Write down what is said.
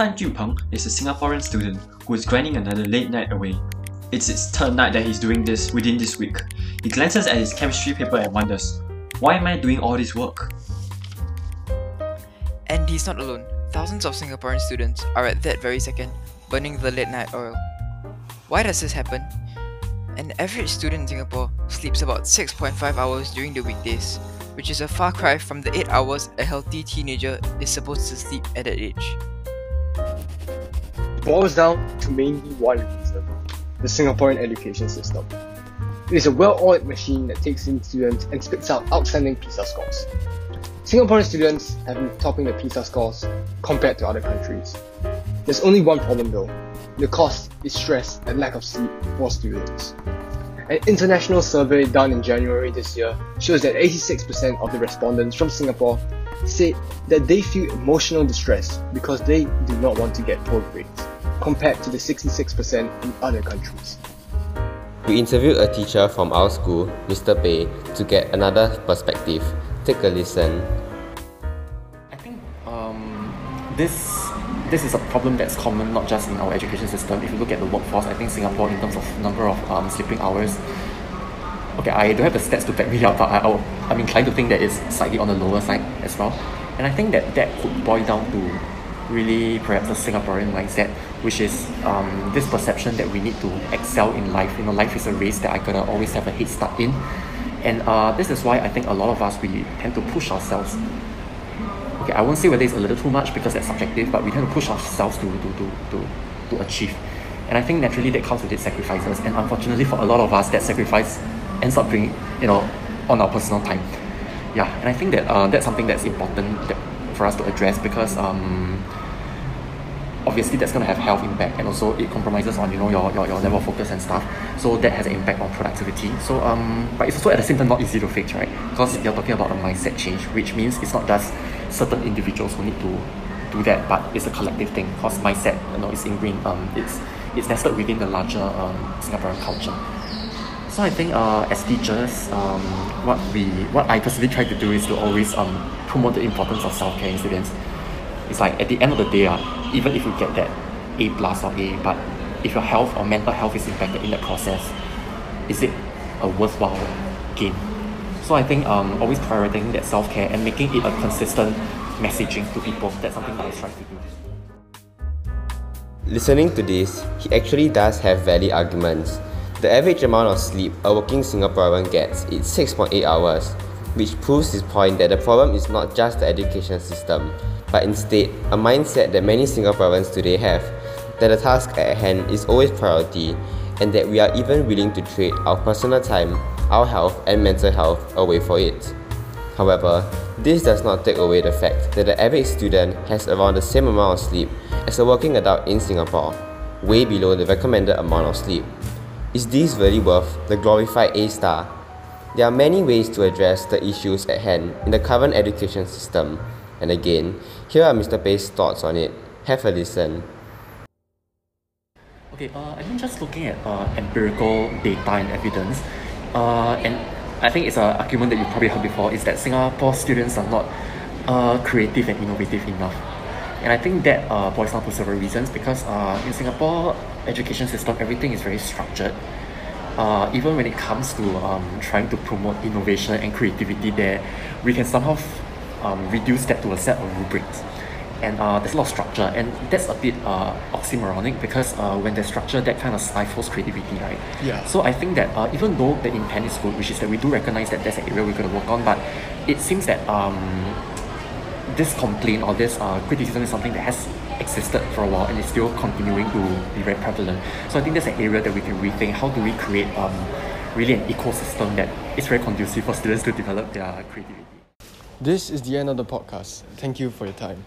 Tan Peng is a Singaporean student who is grinding another late night away. It's his third night that he's doing this within this week. He glances at his chemistry paper and wonders, why am I doing all this work? And he's not alone. Thousands of Singaporean students are at that very second burning the late night oil. Why does this happen? An average student in Singapore sleeps about 6.5 hours during the weekdays, which is a far cry from the 8 hours a healthy teenager is supposed to sleep at that age. It boils down to mainly one reason the Singaporean education system. It is a well oiled machine that takes in students and spits out outstanding PISA scores. Singaporean students have been topping the PISA scores compared to other countries. There's only one problem though the cost is stress and lack of sleep for students. An international survey done in January this year shows that 86% of the respondents from Singapore say that they feel emotional distress because they do not want to get poor grades, compared to the 66% in other countries. We interviewed a teacher from our school, Mr. Pei, to get another perspective. Take a listen. I think um, this this is a problem that's common not just in our education system. If you look at the workforce, I think Singapore, in terms of number of um, sleeping hours, okay, I don't have the stats to back me up, but I, I, am inclined to think that it's slightly on the lower side as well. And I think that that could boil down to really perhaps a Singaporean mindset, which is um, this perception that we need to excel in life. You know, life is a race that I gotta always have a head start in. And uh, this is why I think a lot of us, we tend to push ourselves okay, I won't say whether it's a little too much because that's subjective, but we tend to push ourselves to, to, to, to, to achieve. And I think naturally that comes with its sacrifices. And unfortunately for a lot of us, that sacrifice ends up being, you know, on our personal time. Yeah, and I think that uh, that's something that's important that, for us to address because um, obviously that's going to have health impact and also it compromises on you know your, your, your level of focus and stuff so that has an impact on productivity so um but it's also at the same time not easy to fix right because you're talking about a mindset change which means it's not just certain individuals who need to do that but it's a collective thing because mindset you know is ingrained um it's it's nested within the larger um, Singaporean culture. So I think uh, as teachers um, what we what I personally try to do is to always um, promote the importance of self-care in students. It's like at the end of the day uh, even if you get that A plus or A but if your health or mental health is impacted in the process is it a worthwhile gain so I think um, always prioritizing that self care and making it a consistent messaging to people. That's something that I try to do. Listening to this, he actually does have valid arguments. The average amount of sleep a working Singaporean gets is 6.8 hours, which proves his point that the problem is not just the education system, but instead a mindset that many Singaporeans today have that the task at hand is always priority and that we are even willing to trade our personal time our health and mental health away for it. However, this does not take away the fact that the average student has around the same amount of sleep as a working adult in Singapore, way below the recommended amount of sleep. Is this really worth the glorified A star? There are many ways to address the issues at hand in the current education system, and again, here are Mr. Pei's thoughts on it. Have a listen. Okay, uh, I think just looking at uh, empirical data and evidence, uh, and I think it's an argument that you've probably heard before is that Singapore students are not uh, creative and innovative enough. And I think that uh, boils down to several reasons because uh, in Singapore education system everything is very structured. Uh, even when it comes to um, trying to promote innovation and creativity there, we can somehow um, reduce that to a set of rubrics and uh, there's a lot of structure and that's a bit uh, oxymoronic because uh, when there's structure that kind of stifles creativity right? Yeah. So I think that uh, even though the intent is good which is that we do recognize that there's an area we're going to work on but it seems that um, this complaint or this uh, criticism is something that has existed for a while and is still continuing to be very prevalent. So I think that's an area that we can rethink. How do we create um, really an ecosystem that is very conducive for students to develop their creativity? This is the end of the podcast. Thank you for your time.